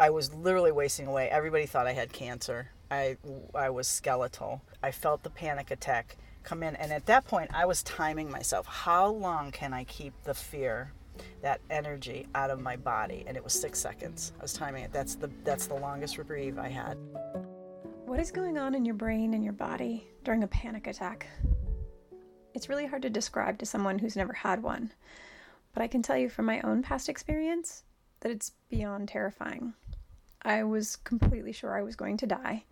I was literally wasting away. Everybody thought I had cancer. I, I was skeletal. I felt the panic attack come in. And at that point, I was timing myself. How long can I keep the fear, that energy out of my body? And it was six seconds. I was timing it. That's the, that's the longest reprieve I had. What is going on in your brain and your body during a panic attack? It's really hard to describe to someone who's never had one, but I can tell you from my own past experience that it's beyond terrifying. I was completely sure I was going to die,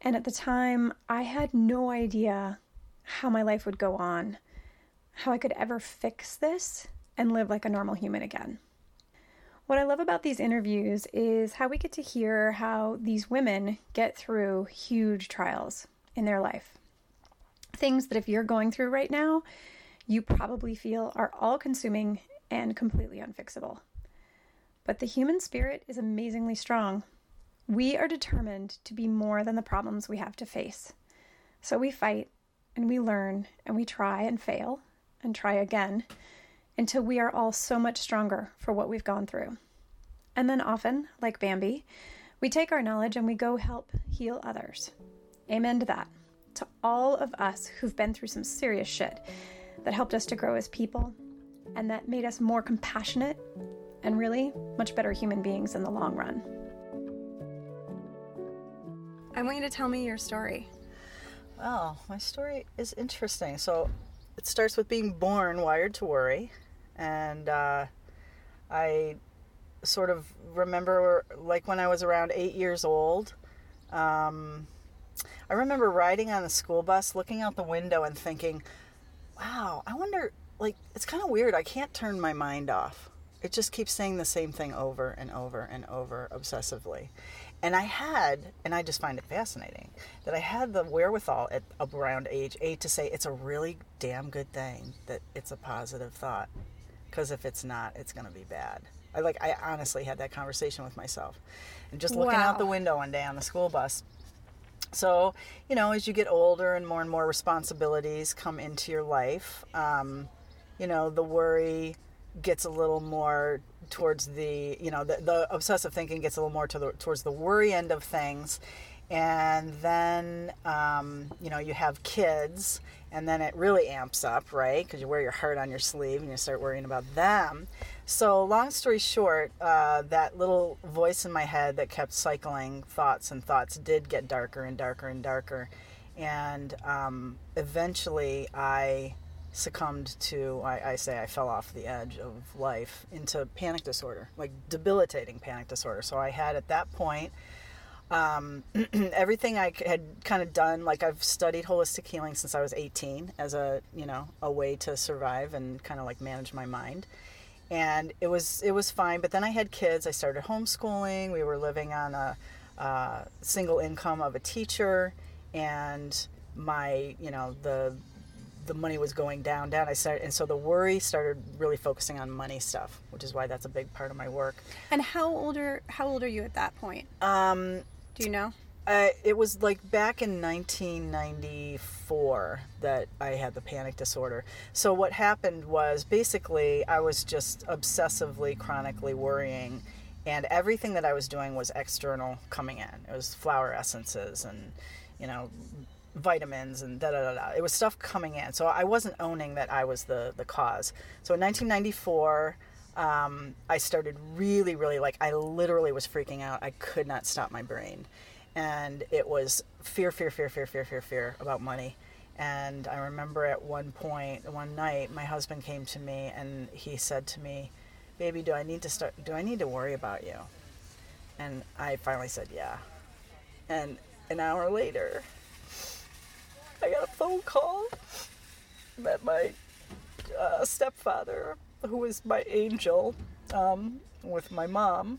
and at the time, I had no idea how my life would go on, how I could ever fix this and live like a normal human again. What I love about these interviews is how we get to hear how these women get through huge trials in their life. Things that if you're going through right now, you probably feel are all consuming and completely unfixable. But the human spirit is amazingly strong. We are determined to be more than the problems we have to face. So we fight and we learn and we try and fail and try again until we are all so much stronger for what we've gone through. And then often, like Bambi, we take our knowledge and we go help heal others. Amen to that. To all of us who've been through some serious shit that helped us to grow as people and that made us more compassionate and really much better human beings in the long run. I want you to tell me your story. Well, my story is interesting. So it starts with being born wired to worry and uh, I sort of remember, like when I was around eight years old, um, I remember riding on the school bus, looking out the window, and thinking, "Wow, I wonder." Like, it's kind of weird. I can't turn my mind off. It just keeps saying the same thing over and over and over obsessively. And I had, and I just find it fascinating, that I had the wherewithal at around age eight to say it's a really damn good thing that it's a positive thought because if it's not, it's going to be bad. I like I honestly had that conversation with myself, and just looking wow. out the window one day on the school bus. So you know, as you get older and more and more responsibilities come into your life, um, you know, the worry gets a little more towards the you know the, the obsessive thinking gets a little more to the, towards the worry end of things. And then um, you know you have kids and then it really amps up right? Because you wear your heart on your sleeve and you start worrying about them. So long story short uh, that little voice in my head that kept cycling thoughts and thoughts did get darker and darker and darker. And um, eventually i succumbed to I, I, say i fell off the edge of life into panic disorder like debilitating panic disorder so i had at that point um, everything I had kind of done, like I've studied holistic healing since I was 18 as a, you know, a way to survive and kind of like manage my mind. And it was, it was fine. But then I had kids. I started homeschooling. We were living on a, single income of a teacher and my, you know, the, the money was going down, down. I started, and so the worry started really focusing on money stuff, which is why that's a big part of my work. And how old are how old are you at that point? Um, do you know? Uh, it was like back in 1994 that I had the panic disorder. So what happened was basically I was just obsessively, chronically worrying, and everything that I was doing was external coming in. It was flower essences and you know vitamins and da da da da. It was stuff coming in. So I wasn't owning that I was the the cause. So in 1994 um, I started really, really like, I literally was freaking out. I could not stop my brain. And it was fear, fear, fear, fear, fear, fear, fear about money. And I remember at one point, one night, my husband came to me and he said to me, Baby, do I need to start, do I need to worry about you? And I finally said, Yeah. And an hour later, phone call that my uh, stepfather who was my angel um, with my mom,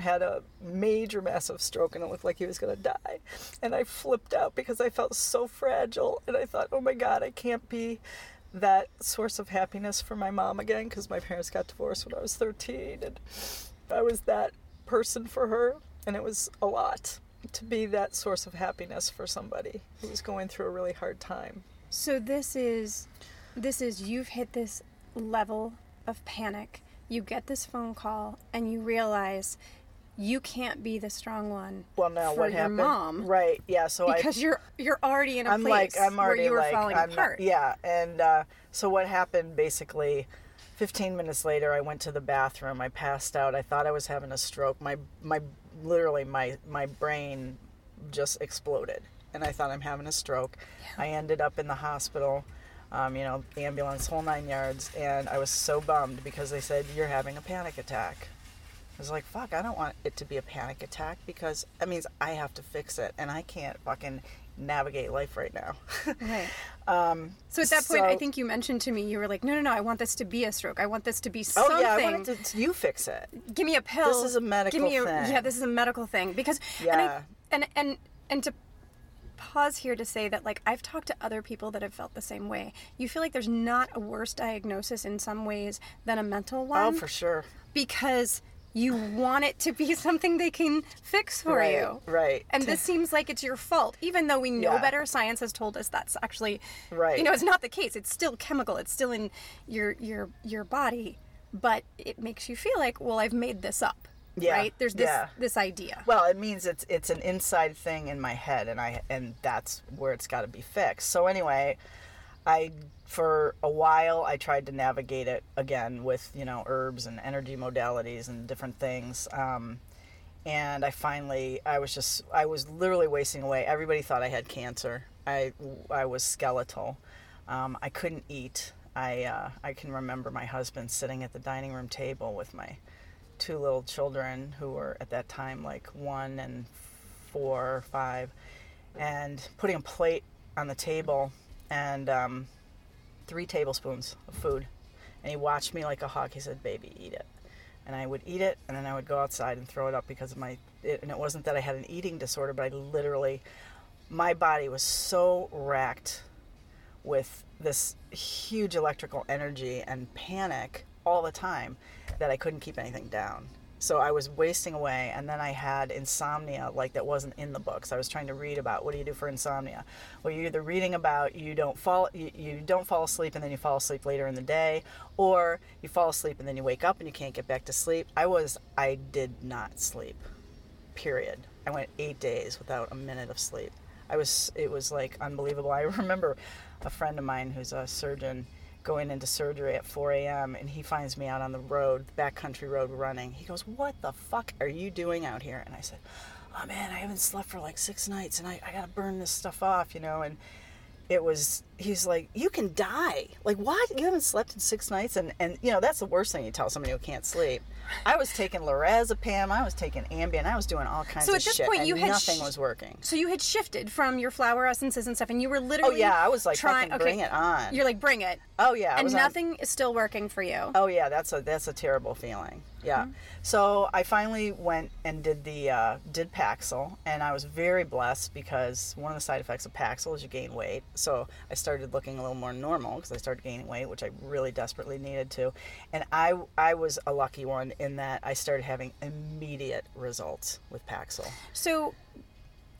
had a major massive stroke and it looked like he was going to die. And I flipped out because I felt so fragile. And I thought, oh my God, I can't be that source of happiness for my mom again because my parents got divorced when I was 13. And I was that person for her. And it was a lot to be that source of happiness for somebody who's going through a really hard time. So this is this is you've hit this level of panic, you get this phone call and you realize you can't be the strong one Well, no, for what your happened? mom Right. Yeah. So I because you're you're already in a I'm place like I'm already where you were like falling I'm not- apart. yeah, and uh, so what happened basically? 15 minutes later, I went to the bathroom. I passed out. I thought I was having a stroke. My my literally my my brain just exploded, and I thought I'm having a stroke. I ended up in the hospital. Um, you know, the ambulance, whole nine yards, and I was so bummed because they said you're having a panic attack. I was like, fuck, I don't want it to be a panic attack because that means I have to fix it, and I can't fucking navigate life right now. Right. um, So at that point, I think you mentioned to me, you were like, no, no, no, I want this to be a stroke. I want this to be oh something. yeah, I wanted to, you fix it. Give me a pill. This is a medical a, thing. Yeah, this is a medical thing because Yeah. and, I, and and and to pause here to say that like I've talked to other people that have felt the same way. You feel like there's not a worse diagnosis in some ways than a mental one Oh, for sure. because you want it to be something they can fix for right, you. right. And this seems like it's your fault, even though we know Yeah. better. Science has told us that's actually, Right. You know, it's not the case. It's still chemical. It's still in your your your body, but it makes you feel like, well, I've made this up. Yeah, Right. There's this yeah. this idea. Well, it means it's it's an inside thing in my head, and I and that's where it's got to be fixed. So anyway, I for a while I tried to navigate it again with you know herbs and energy modalities and different things. Um, and I finally I was just I was literally wasting away. Everybody thought I had cancer. I I was skeletal. Um, I couldn't eat. I uh, I can remember my husband sitting at the dining room table with my two little children who were at that time like one and four or five, and putting a plate on the table and um, three tablespoons of food. And he watched me like a hawk. He said, "Baby, eat it." And I would eat it, and then I would go outside and throw it up because of my. It, and it wasn't that I had an eating disorder, but I literally, my body was so racked with this huge electrical energy and panic all the time that I couldn't keep anything down. So I was wasting away, and then I had insomnia, like that wasn't in the books. I was trying to read about what do you do for insomnia. Well, you're either reading about you don't fall, you, you don't fall asleep, and then you fall asleep later in the day, or you fall asleep and then you wake up and you can't get back to sleep. I was, I did not sleep. Period. I went eight days without a minute of sleep. I was, it was like unbelievable. I remember a friend of mine who's a surgeon going into surgery at 4 a.m. and he finds me out on the road, backcountry road running. He goes, What the fuck are you doing out here? And I said, Oh man, I haven't slept for like six nights and I, I gotta burn this stuff off, you know? And it was, he's like, You can die. Like, what? You haven't slept in six nights? And, and you know, that's the worst thing you tell somebody who can't sleep. I was taking lorazepam, I was taking Ambien, I was doing all kinds So of at this point, you had nothing sh- was working. So you had shifted from your flower essences and stuff, and you were literally. Oh literally. yeah, I was like, trying. fucking bring it on. You're like, bring it. oh yeah, and was on- nothing is still working for you. Oh yeah, that's a that's a terrible feeling. Yeah. Mm-hmm. So I finally went and did the uh, did Paxil, and I was very blessed because one of the side effects of Paxil is you gain weight. So I started looking a little more normal because I started gaining weight, which I really desperately needed to. And I I was a lucky one in that I started having immediate results with Paxil. So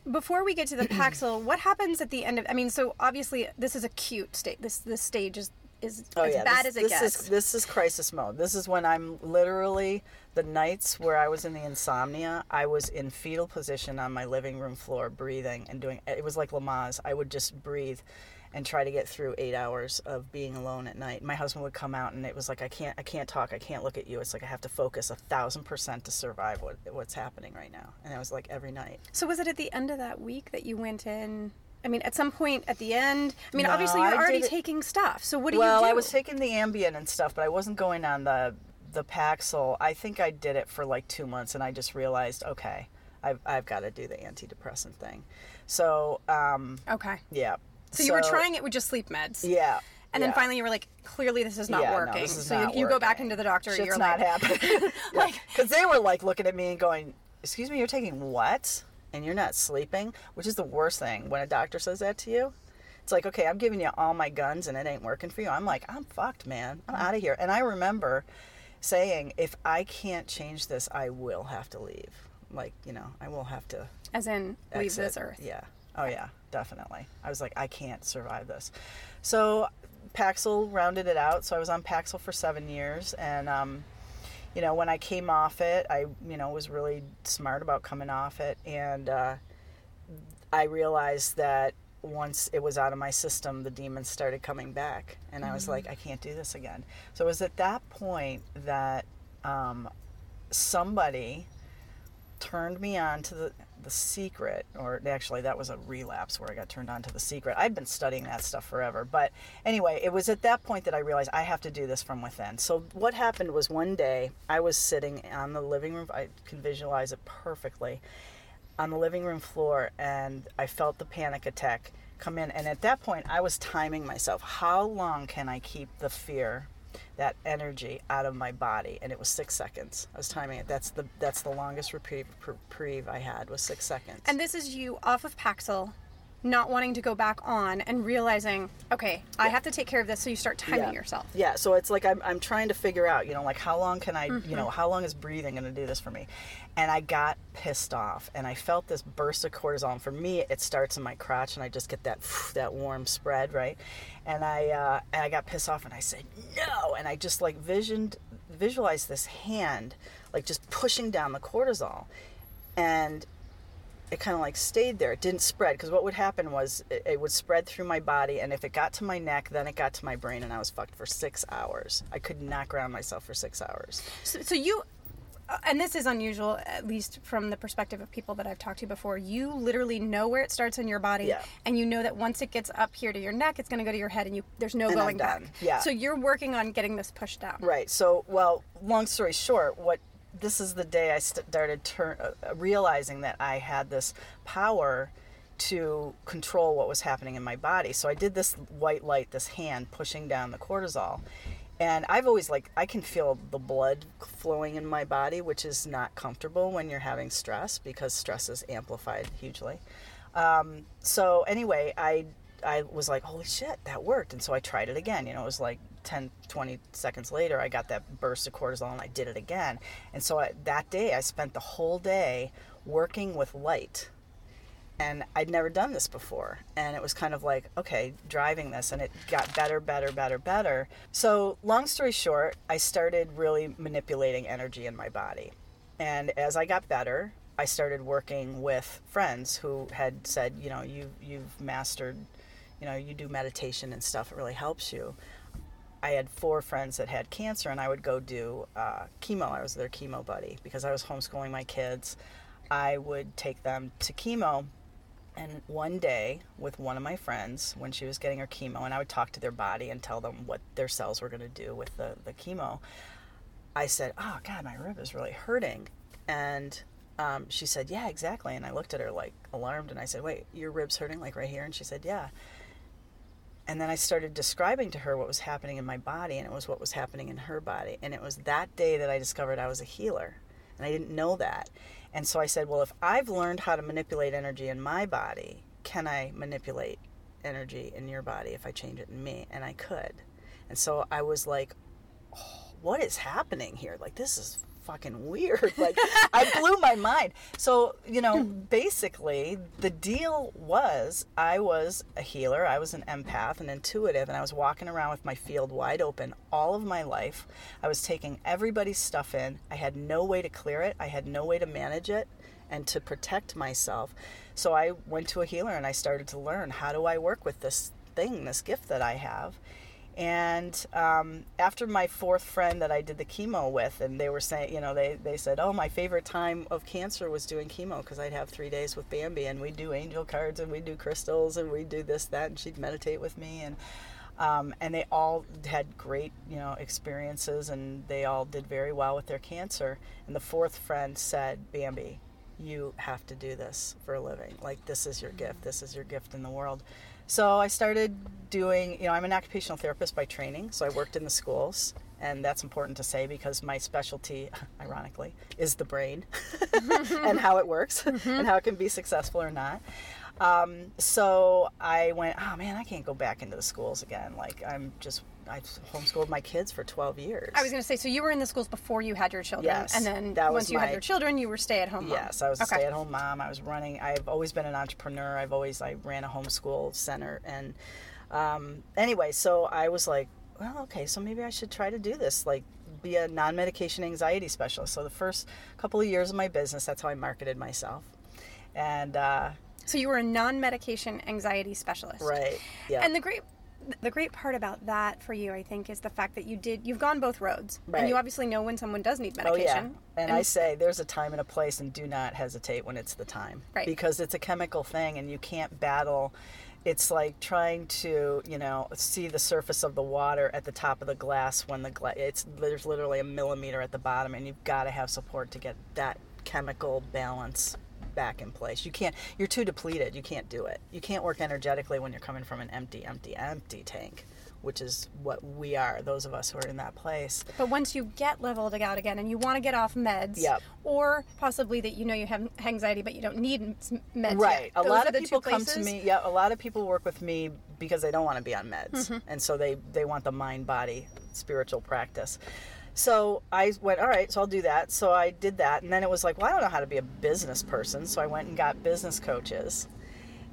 before we get to the Paxil, what happens at the end of? I mean, so obviously this is acute state. This this stage is is oh, as bad this, as it this gets. Is, this is crisis mode. This is when I'm literally the nights where I was in the insomnia. I was in fetal position on my living room floor, breathing and doing. It was like Lamaze. I would just breathe and try to get through eight hours of being alone at night. My husband would come out and it was like I can't, I can't talk, I can't look at you. It's like I have to focus a thousand percent to survive what, what's happening right now. And it was like every night. so was it at the end of that week that you went in? I mean, at some point at the end. I mean, No, obviously you're I already taking stuff. So what do well, you do? Well, I was taking the Ambien and stuff, but I wasn't going on the the Paxil. I think I did it for like two months, and I just realized, okay, I've I've got to do the antidepressant thing. So, um, okay. yeah. So, you were trying it with just sleep meds. Yeah. And then yeah. finally you were like, clearly this is not Yeah, no, working. this is so not you, you go back working. into the doctor. Shit's you're not like, happening. like- because they were like looking at me and going, "Excuse me, you're taking what? And you're not sleeping?" Which is the worst thing when a doctor says that to you. It's like, okay, I'm giving you all my guns and it ain't working for you. I'm like, I'm fucked, man. I'm mm-hmm. out of here. And I remember saying, if I can't change this, I will have to leave. Like, you know, I will have to as in leave exit. this earth. Yeah. Oh yeah, definitely. I was like, I can't survive this. So Paxil rounded it out. So I was on Paxil for seven years, and um, you know, when I came off it, I, you know, was really smart about coming off it. And uh, I realized that once it was out of my system, the demons started coming back. And I was like, I can't do this again. So it was at that point that um, somebody turned me on to the the secret or actually that was a relapse where i got turned on to the secret. I've been studying that stuff forever but anyway it was at that point that i realized i have to do this from within. So what happened was one day i was sitting on the living room i can visualize it perfectly on the living room floor and i felt the panic attack come in. And at that point i was timing myself. How long can i keep the fear that energy out of my body and it was six seconds. I was timing it. That's the that's the longest reprieve, reprieve i had was six seconds. And this is you off of Paxil, not wanting to go back on and realizing, okay, I have to take care of this. So you start timing Yeah. yourself. yeah so it's like I'm, I'm trying to figure out you know like how long can i Mm-hmm. you know how long is breathing going to do this for me and i got pissed off and i felt this burst of cortisol and for me it starts in my crotch and i just get that that warm spread right and i uh, and i got pissed off and i said no and i just like visioned visualized this hand like just pushing down the cortisol and it kind of like stayed there. It didn't spread because what would happen was it, it would spread through my body, and if it got to my neck, then it got to my brain, and I was fucked for six hours. I could not ground myself for six hours. So, so you, uh, and this is unusual, at least from the perspective of people that I've talked to before. You literally know where it starts in your body, Yeah. and you know that once it gets up here to your neck, it's going to go to your head, and you there's no And going back. Yeah. So you're working on getting this pushed down. Right. So, well, long story short, what this is the day I started turn, uh, realizing that I had this power to control what was happening in my body. So I did this white light, this hand pushing down the cortisol. And I've always like I can feel the blood flowing in my body, which is not comfortable when you're having stress because stress is amplified hugely. Um, so anyway, I I was like, holy shit, that worked. And so I tried it again. You know, it was like 10, 20 seconds later, I got that burst of cortisol and I did it again. And so I, that day, I spent the whole day working with light. And I'd never done this before. And it was kind of like, okay, driving this. And it got better, better, better, better. So, long story short, I started really manipulating energy in my body. And as I got better, I started working with friends who had said, you know, you you've mastered, you know, you do meditation and stuff. It really helps you. I had four friends that had cancer, and I would go do uh, chemo. I was their chemo buddy because I was homeschooling my kids. I would take them to chemo, and one day with one of my friends, when she was getting her chemo, and I would talk to their body and tell them what their cells were going to do with the, the chemo. I said, "Oh God, my rib is really hurting," and um, she said, "Yeah, exactly." And I looked at her like alarmed, and I said, "Wait, your rib's hurting like right here?" And she said, "Yeah." And then I started describing to her what was happening in my body, and it was what was happening in her body. And it was that day that I discovered I was a healer, and I didn't know that. And so I said, Well, if I've learned how to manipulate energy in my body, can I manipulate energy in your body if I change it in me? And I could. And so I was like, oh, What is happening here? Like, this is fucking weird. Like, I blew my mind. So, you know, basically, the deal was I was a healer, I was an empath, an intuitive, and I was walking around with my field wide open all of my life. I was taking everybody's stuff in. I had no way to clear it, I had no way to manage it and to protect myself. So I went to a healer and I started to learn how do I work with this thing, this gift that I have. And um, after my fourth friend that I did the chemo with, and they were saying, you know, they, they said, oh, my favorite time of cancer was doing chemo because I'd have three days with Bambi and we'd do angel cards and we'd do crystals and we'd do this, that, and she'd meditate with me. And, um, and they all had great, you know, experiences and they all did very well with their cancer. And the fourth friend said, Bambi, you have to do this for a living. Like, this is your gift. This is your gift in the world. So I started doing, you know, I'm an occupational therapist by training, so I worked in the schools. And that's important to say because my specialty, ironically, is the brain and how it works and how it can be successful or not. Um, so I went, oh man, I can't go back into the schools again. Like, I'm just, I homeschooled my kids for 12 years. I was going to say, so you were in the schools before you had your children, Yes, and then that once you had your children, you were stay-at-home mom. Yes, I was a stay-at-home mom. I was running. I've always been an entrepreneur. I've always I ran a homeschool center, and um, anyway, so I was like, well, okay, so maybe I should try to do this, like be a non-medication anxiety specialist. So the first couple of years of my business, that's how I marketed myself. And uh, So you were a non-medication anxiety specialist. right, yeah, And the great the great part about that for you, I think, is the fact that you did you've gone both roads. Right. And you obviously know when someone does need medication. oh yeah. And, I say there's a time and a place, and do not hesitate when it's the time, Right. Because it's a chemical thing, and you can't battle. It's like trying to, you know, see the surface of the water at the top of the glass when the glass. It's there's literally a millimeter at the bottom, and you've got to have support to get that chemical balance back in place. You can't. You're too depleted. You can't do it. You can't work energetically when you're coming from an empty, empty, empty tank, which is what we are. Those of us who are in that place. But once you get leveled out again and you want to get off meds, Yep. or possibly that you know you have anxiety but you don't need meds right yet. a Those lot of people come to me yeah a lot of people work with me because they don't want to be on meds Mm-hmm. and so they they want the mind body spiritual practice so i went all right so i'll do that so i did that and then it was like well i don't know how to be a business person so i went and got business coaches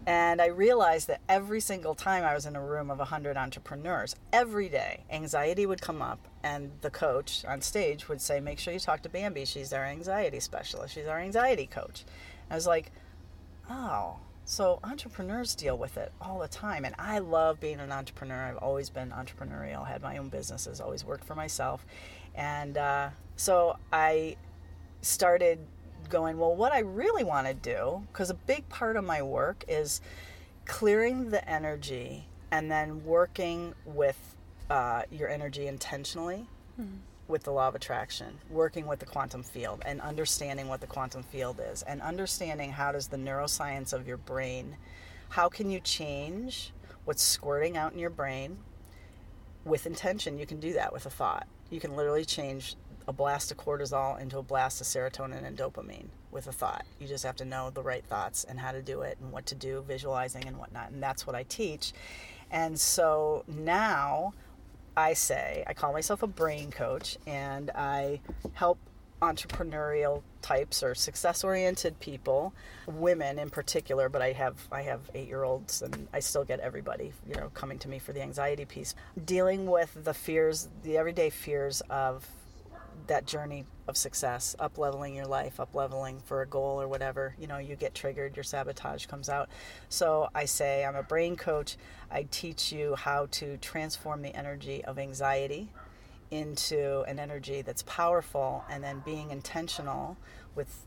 and I realized that every single time I was in a room of 100 entrepreneurs, every day anxiety would come up, and the coach on stage would say, Make sure you talk to Bambi. She's our anxiety specialist, she's our anxiety coach. I was like, Oh, so entrepreneurs deal with it all the time. And I love being an entrepreneur. I've always been entrepreneurial, had my own businesses, always worked for myself. And uh, so I started going, well, what I really want to do, because a big part of my work is clearing the energy and then working with uh, your energy intentionally with the law of attraction, working with the quantum field and understanding what the quantum field is and understanding how does the neuroscience of your brain, how can you change what's squirting out in your brain with intention, you can do that with a thought. You can literally change a blast of cortisol into a blast of serotonin and dopamine with a thought. You just have to know the right thoughts and how to do it and what to do, visualizing and whatnot. And that's what I teach. And so now I say, I call myself a brain coach and I help entrepreneurial types or success oriented people women in particular but i have i have eight year olds and i still get everybody you know coming to me for the anxiety piece. Dealing with the fears the everyday fears of that journey of success up leveling your life up leveling for a goal or whatever you know you get triggered your sabotage comes out. So i say i'm a brain coach. I teach you how to transform the energy of anxiety into an energy that's powerful and then being intentional with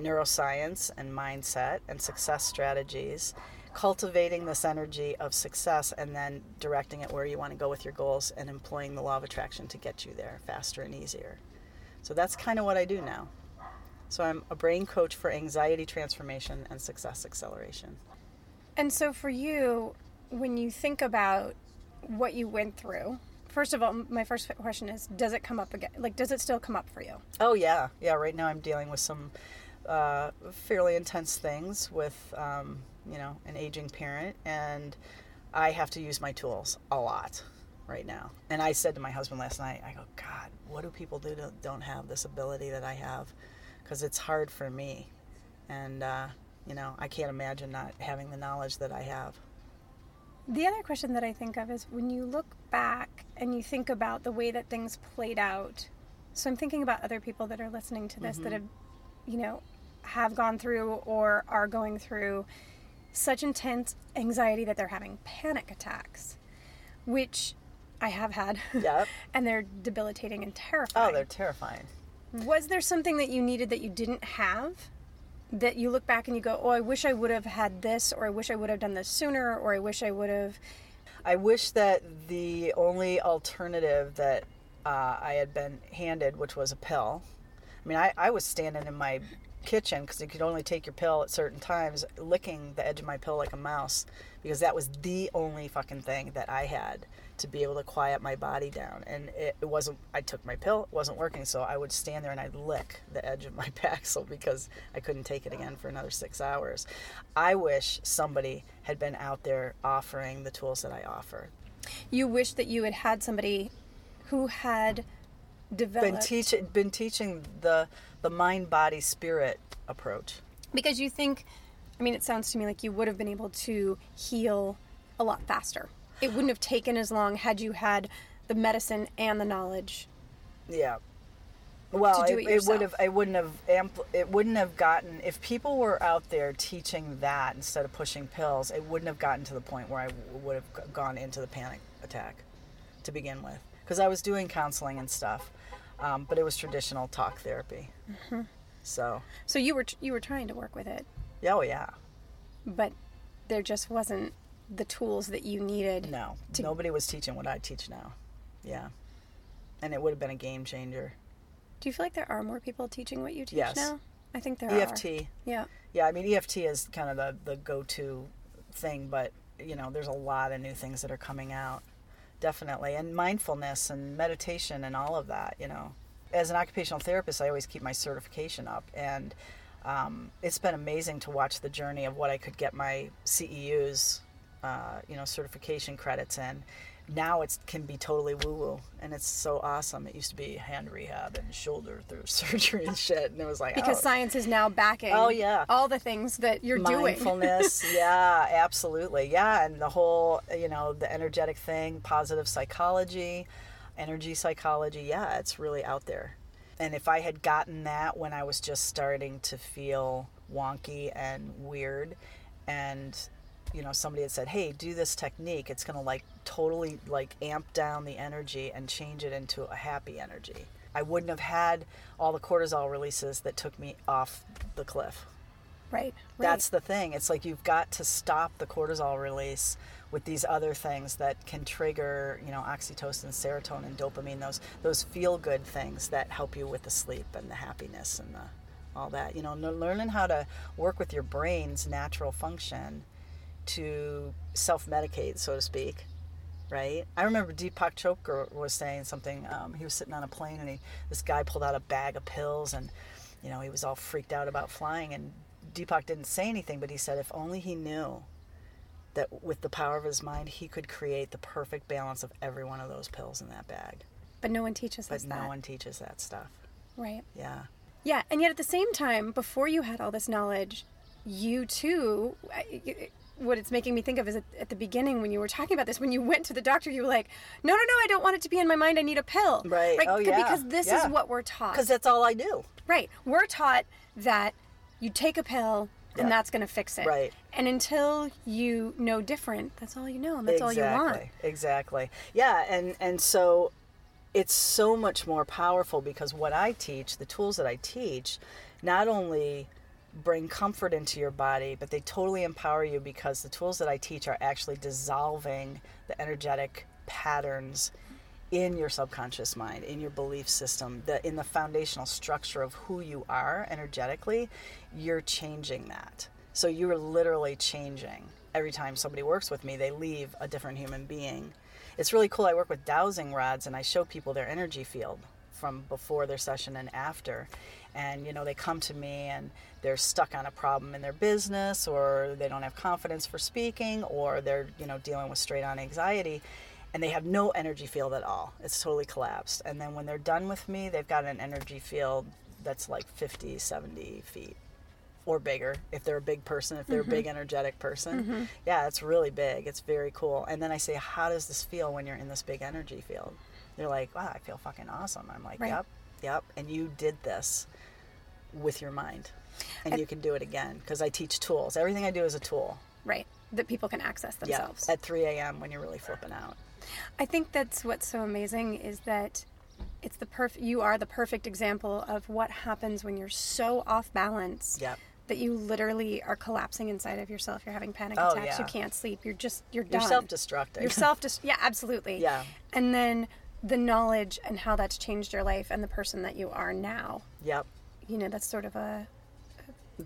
neuroscience and mindset and success strategies cultivating this energy of success and then directing it where you want to go with your goals and employing the law of attraction to get you there faster and easier. So that's kind of what i do now. So i'm a brain coach for anxiety transformation and success acceleration. And so for you, when you think about what you went through, first of all, my first question is, does it come up again? Like, does it still come up for you? Oh yeah, yeah. Right now I'm dealing with some uh, fairly intense things with um, you know an aging parent, and I have to use my tools a lot right now. And I said to my husband last night, I go, God, what do people do that don't have this ability that I have? Because it's hard for me, and uh, you know I can't imagine not having the knowledge that I have. The other question that I think of is when you look back and you think about the way that things played out. So I'm thinking about other people that are listening to this that mm-hmm. have, you know, have gone through or are going through such intense anxiety that they're having panic attacks, which I have had. Yep. and they're debilitating and oh, terrifying. Oh, they're terrifying. Was there something that you needed that you didn't have? That you look back and you go, oh, I wish I would have had this, or I wish I would have done this sooner, or I wish I would have. I wish that the only alternative that uh, I had been handed, which was a pill. I mean, I, I was standing in my kitchen because you could only take your pill at certain times, licking the edge of my pill like a mouse because that was the only fucking thing that I had to be able to quiet my body down. And it, it wasn't, I took my pill, it wasn't working, so I would stand there and I'd lick the edge of my Paxil because I couldn't take it again for another six hours. I wish somebody had been out there offering the tools that I offer. You wish that you had had somebody who had developed. Been teaching, been teaching the the mind, body, spirit approach. because you think, I mean, it sounds to me like you would have been able to heal a lot faster. It wouldn't have taken as long had you had the medicine and the knowledge Yeah. Well, do it, it it would have. I wouldn't have. Ampl- it wouldn't have gotten if people were out there teaching that instead of pushing pills. It wouldn't have gotten to the point where I w- would have gone into the panic attack to begin with, because I was doing counseling and stuff, um, but it was traditional talk therapy. Mm-hmm. So, So you were you were trying to work with it, yeah, oh yeah, but there just wasn't the tools that you needed. no, To- nobody was teaching what I teach now. Yeah, and it would have been a game changer. Do you feel like there are more people teaching what you teach Yes. now? I think there EFT. are. EFT. Yeah. Yeah, I mean EFT is kind of the the go-to thing, but you know, there's a lot of new things that are coming out. Definitely. And mindfulness and meditation and all of that, you know. As an occupational therapist, I always keep my certification up and um, it's been amazing to watch the journey of what I could get my CEUs, uh, you know, certification credits in. Now it can be totally woo woo, and it's so awesome. It used to be hand rehab and shoulder through surgery and shit, and it was like Because oh, science is now backing Oh, yeah. all the things that you're doing. mindfulness. Yeah absolutely. Yeah and the whole you know the energetic thing positive psychology energy psychology. Yeah it's really out there. And if i had gotten that when i was just starting to feel wonky and weird and you know somebody had said hey do this technique it's going to like totally like amp down the energy and change it into a happy energy i wouldn't have had all the cortisol releases that took me off the cliff Right. that's the thing. It's like you've got to stop the cortisol release with these other things that can trigger, you know, oxytocin, serotonin, dopamine, those those feel good things that help you with the sleep and the happiness and the, all that. You know, learning how to work with your brain's natural function to self-medicate, so to speak. Right. I remember Deepak Chopra was saying something. Um, he was sitting on a plane, and he this guy pulled out a bag of pills, and you know he was all freaked out about flying. And Deepak didn't say anything, but he said if only he knew that with the power of his mind, he could create the perfect balance of every one of those pills in that bag. But no one teaches us But that. no one teaches that stuff. Right. Yeah. Yeah, and yet at the same time, before you had all this knowledge, you too. What it's making me think of is at, at the beginning when you were talking about this, when you went to the doctor, you were like, "No, no, no, I don't want it to be in my mind. I need a pill." Right. Oh, yeah. Because this Yeah. is what we're taught. Because that's all I do. Right. We're taught that you take a pill and that's going to fix it. Right. And until you know different, that's all you know, and that's all you want. Exactly. Exactly. Yeah, and and so it's so much more powerful because what I teach, the tools that I teach, not only bring comfort into your body, but they totally empower you because the tools that I teach are actually dissolving the energetic patterns in your subconscious mind, in your belief system, the in the foundational structure of who you are energetically, you're changing that. So you're literally changing. Every time somebody works with me, they leave a different human being. It's really cool. I work with dowsing rods and I show people their energy field from before their session and after. And you know, they come to me and they're stuck on a problem in their business or they don't have confidence for speaking or they're, you know, dealing with straight on anxiety and they have no energy field at all. It's totally collapsed. And then when they're done with me, they've got an energy field that's like 50, 70 feet or bigger if they're a big person, if they're a big mm-hmm. energetic person. Mm-hmm. Yeah, it's really big. It's very cool. And then I say, How does this feel when you're in this big energy field? They're like, Wow, I feel fucking awesome. I'm like, Right. Yep, yep. And you did this with your mind. And you can do it again because I teach tools. Everything I do is a tool. Right. That people can access themselves. Yeah, at 3 a.m. when you're really flipping out. I think that's what's so amazing is that it's the perfect you are the perfect example of what happens when you're so off balance Yep. that you literally are collapsing inside of yourself. You're having panic Oh, attacks. You can't sleep. You're just you're You're done. self-destructing. You're self yeah, absolutely. Yeah. And then the knowledge and how that's changed your life and the person that you are now. Yep. You know, that's sort of a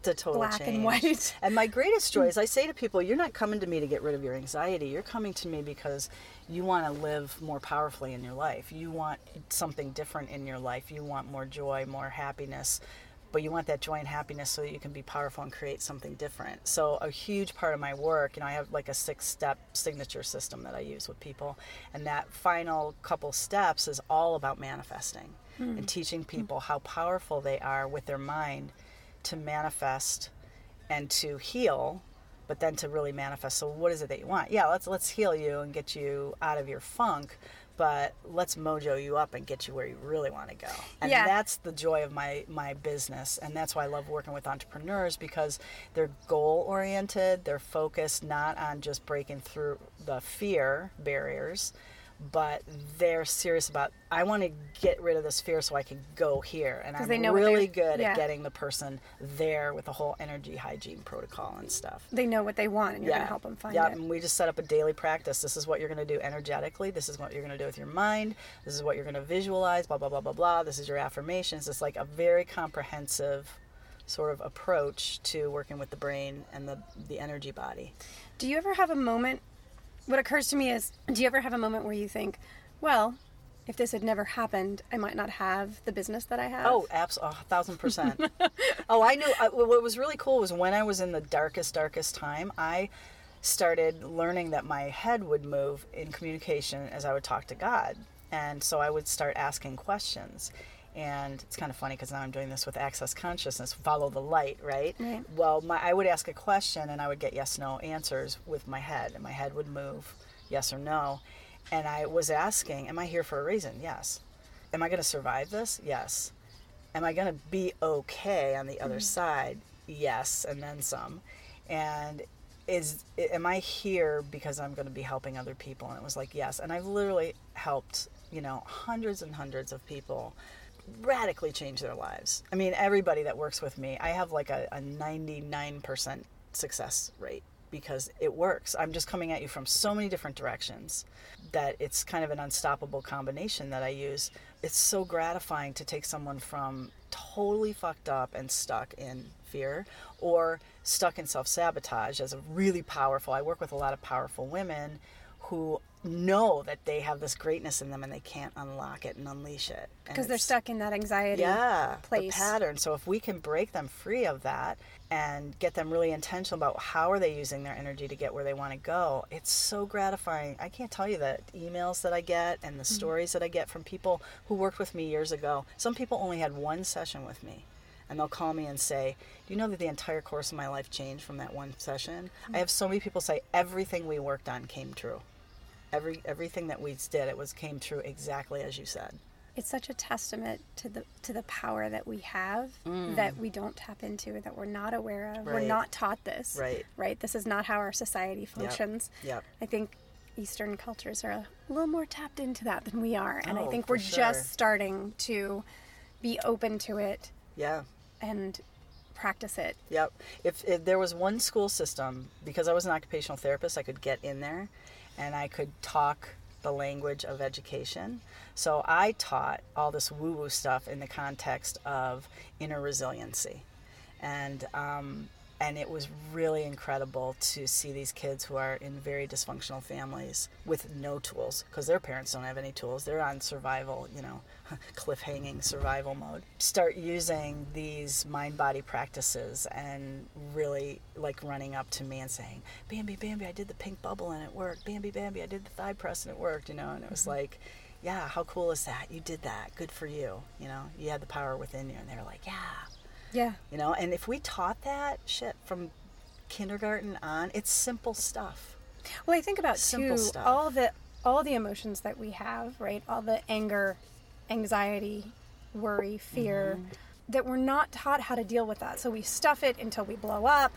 The total black and white. And my greatest joy is I say to people, you're not coming to me to get rid of your anxiety. You're coming to me because you want to live more powerfully in your life. You want something different in your life. You want more joy, more happiness. But you want that joy and happiness so that you can be powerful and create something different. So, a huge part of my work, you know, I have like a six step signature system that I use with people. And that final couple steps is all about manifesting hmm. and teaching hmm. people how powerful they are with their mind to manifest and to heal but then to really manifest so what is it that you want yeah let's let's heal you and get you out of your funk but let's mojo you up and get you where you really want to go. And Yeah. that's the joy of my my business and that's why I love working with entrepreneurs because they're goal oriented, they're focused not on just breaking through the fear barriers, but they're serious about I want to get rid of this fear so I can go here and I'm they know really good yeah. at getting the person there with the whole energy hygiene protocol and stuff. They know what they want, and you're going to help them find yeah, it. Yeah, and we just set up a daily practice. This is what you're going to do energetically. This is what you're going to do with your mind. This is what you're going to visualize. Blah blah blah blah blah. This is your affirmations. It's like a very comprehensive sort of approach to working with the brain and the the energy body. Do you ever have a moment? What occurs to me is, do you ever have a moment where you think, well, if this had never happened, I might not have the business that I have? Oh, absolutely, a thousand percent. oh, I knew. I, what was really cool was when I was in the darkest, darkest time, I started learning that my head would move in communication as I would talk to God. And so I would start asking questions. And it's kind of funny because now I'm doing this with access consciousness, follow the light, right? Right. Well, my, I would ask a question and I would get yes, no answers with my head, and my head would move yes or no. And I was asking, Am I here for a reason? Yes. Am I going to survive this? Yes. Am I going to be okay on the other mm-hmm. side? Yes, and then some. And is am I here because I'm going to be helping other people? And it was like yes. And I've literally helped you know hundreds and hundreds of people radically change their lives. I mean, everybody that works with me, I have like a, a 99% success rate because it works. I'm just coming at you from so many different directions that it's kind of an unstoppable combination that I use. It's so gratifying to take someone from totally fucked up and stuck in fear or stuck in self sabotage as a really powerful. I work with a lot of powerful women who know that they have this greatness in them and they can't unlock it and unleash it because they're stuck in that anxiety yeah place. the pattern so if we can break them free of that and get them really intentional about how are they using their energy to get where they want to go it's so gratifying i can't tell you the emails that i get and Mm-hmm. the stories that i get from people who worked with me years ago some people only had one session with me and they'll call me and say do you know that the entire course of my life changed from that one session Mm-hmm. i have so many people say everything we worked on came true every everything that we did it was came true exactly as you said it's such a testament to the to the power that we have that we don't tap into that we're not aware of we're Mm. Not taught this Right. right this is not how our society functions Yep. i think eastern cultures are a little more tapped into that than we are and i Oh, think we're sure. just starting to be open to it yeah and practice it Yep. If, if there was one school system, because I was an occupational therapist, I could get in there and I could talk the language of education. So I taught all this woo woo stuff in the context of inner resiliency. And, um, and it was really incredible to see these kids who are in very dysfunctional families with no tools because their parents don't have any tools. They're on survival, you know, cliff-hanging survival mode. Start using these mind-body practices and really like running up to me and saying, "Bambi, Bambi, I did the pink bubble and it worked. Bambi, Bambi, I did the thigh press and it worked." You know, and it was mm-hmm. like, "Yeah, how cool is that? You did that. Good for you." You know, you had the power within you, and they were like, "Yeah." Yeah You know, and if we taught that shit from kindergarten on, it's simple stuff. Well, I think about Simple too stuff. all the all the emotions that we have, right? All the anger, anxiety, worry, fear, Mm-hmm. that we're not taught how to deal with that. So we stuff it until we blow up.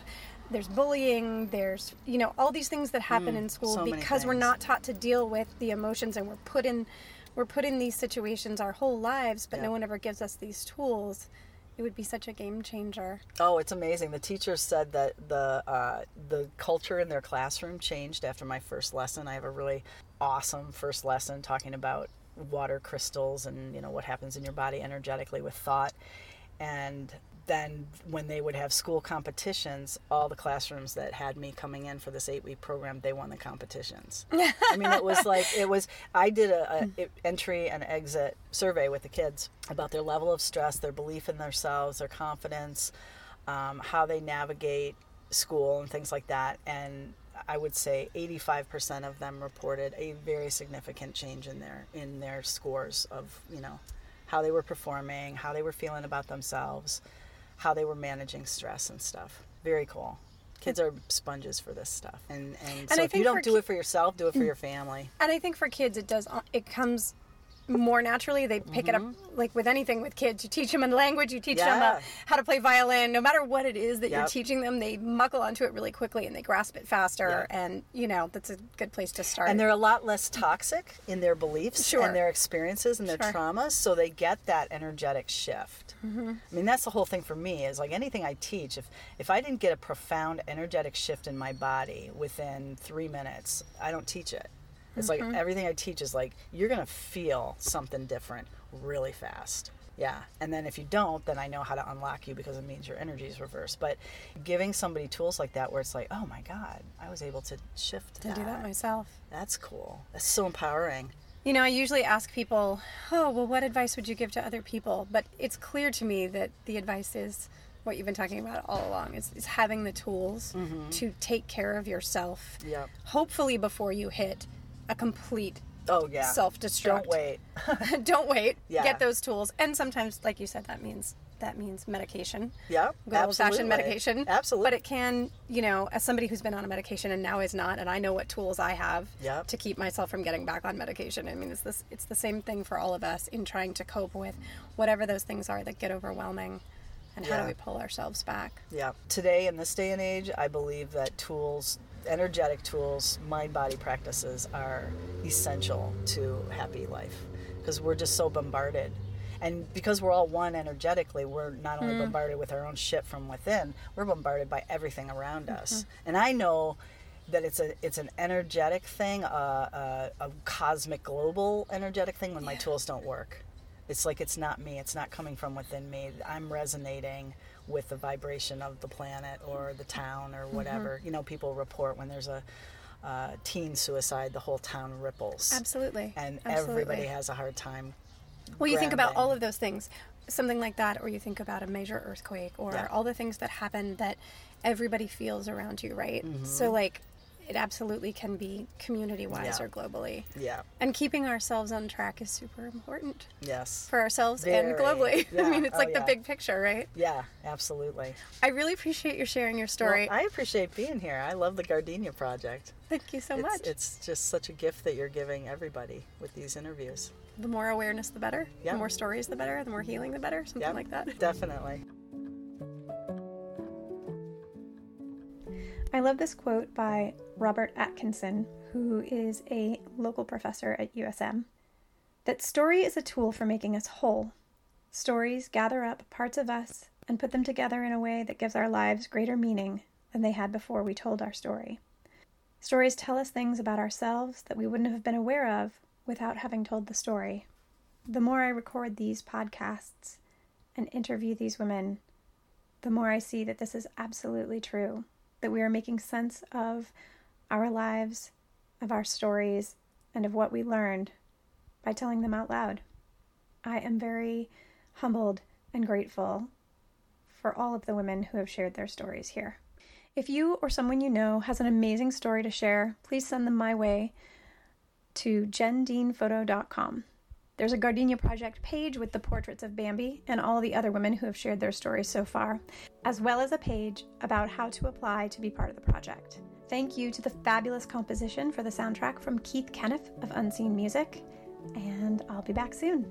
There's bullying. There's you know all these things that happen in school Mm, so because we're not taught to deal with the emotions, and we're put in we're put in these situations our whole lives, but Yeah. no one ever gives us these tools. It would be such a game changer. Oh, it's amazing. The teachers said that the uh, the culture in their classroom changed after my first lesson. I have a really awesome first lesson talking about water crystals and you know what happens in your body energetically with thought. And then when they would have school competitions, all the classrooms that had me coming in for this eight week program, they won the competitions. I mean, it was like it was. I did a, a entry and exit survey with the kids about their level of stress, their belief in themselves, their confidence, um, how they navigate school and things like that. And I would say 85% of them reported a very significant change in their in their scores of you know how they were performing, how they were feeling about themselves, how they were managing stress and stuff. Very cool. Kids are sponges for this stuff, and and, And so I if you don't do ki- it for yourself, do it for mm. your family. And I think for kids, it does. It comes more naturally. They pick it up like with anything with kids. You teach them a language. You teach them Mm-hmm. Uh, how to play violin. No matter what it is that you're teaching them, they muckle onto it really quickly and they grasp it faster. Yeah. And you know that's a good place to start. And they're a lot less toxic in their beliefs Sure. and their experiences and their Sure. traumas, so they get that energetic shift. Mm-hmm. I mean, that's the whole thing for me. Is like anything I teach. If if I didn't get a profound energetic shift in my body within three minutes, I don't teach it. It's Mm-hmm. like everything I teach is like you're gonna feel something different really fast. Yeah, and then if you don't, then I know how to unlock you because it means your energy is reversed. But giving somebody tools like that, where it's like, oh my god, I was able to shift to do that myself. that's cool. That's so empowering. You know, I usually ask people, "Oh, well, what advice would you give to other people?" But it's clear to me that the advice is what you've been talking about all along: is, is having the tools to take care of yourself. Yep. Hopefully, before you hit a complete Oh yeah. self-destruct. Don't wait. Don't wait. Yeah. Get those tools, and sometimes, like you said, that means that means medication. Yeah. Good old-fashioned medication. Absolutely. But it can, you know, as somebody who's been on a medication and now is not, and I know what tools I have Yep. to keep myself from getting back on medication. I mean, it's this, it's the same thing for all of us in trying to cope with whatever those things are that get overwhelming, and how do we pull ourselves back? Yeah. Today, in this day and age, I believe that tools, energetic tools, mind body practices are essential to happy life because we're just so bombarded. And because we're all one energetically, we're not only mm-hmm. bombarded with our own shit from within, we're bombarded by everything around us. Mm-hmm. And I know that it's a it's an energetic thing, uh, a, a cosmic global energetic thing when my tools don't work. It's like it's not me. It's not coming from within me. I'm resonating with the vibration of the planet or the town or whatever. You know, people report when there's a uh, teen suicide, the whole town ripples, Absolutely. and Absolutely. everybody has a hard time. Well, you think about all of those things, something like that, or you think about a major earthquake, or Yeah. all the things that happen that everybody feels around you, right? Mm-hmm. So, like, it absolutely can be community wise Yeah. or globally. Yeah. And keeping ourselves on track is super important Yes. for ourselves and Very. globally. I mean, it's Oh, like yeah. the big picture, right? Yeah. Absolutely. I really appreciate your sharing your Well, story. I appreciate being here. I love the Gardenia project. Thank you so it's, much. It's just such a gift that you're giving everybody with these interviews. the more awareness, the better. Yeah. The more stories, the better. The more healing, the better. Something Yep, like that. Definitely. I love this quote by Robert Atkinson, who is a local professor at USM that story is a tool for making us whole. Stories gather up parts of us and put them together in a way that gives our lives greater meaning than they had before we told our story. Stories tell us things about ourselves that we wouldn't have been aware of without having told the story. The more I record these podcasts and interview these women, the more I see that this is absolutely true. That we are making sense of our lives, of our stories, and of what we learned by telling them out loud. I am very humbled and grateful for all of the women who have shared their stories here. If you or someone you know has an amazing story to share, please send them my way to jendeanphoto.com. There's a Gardenia Project page with the portraits of Bambi and all the other women who have shared their stories so far, as well as a page about how to apply to be part of the project. Thank you to the fabulous composition for the soundtrack from Keith Kenneth of Unseen Music, and I'll be back soon.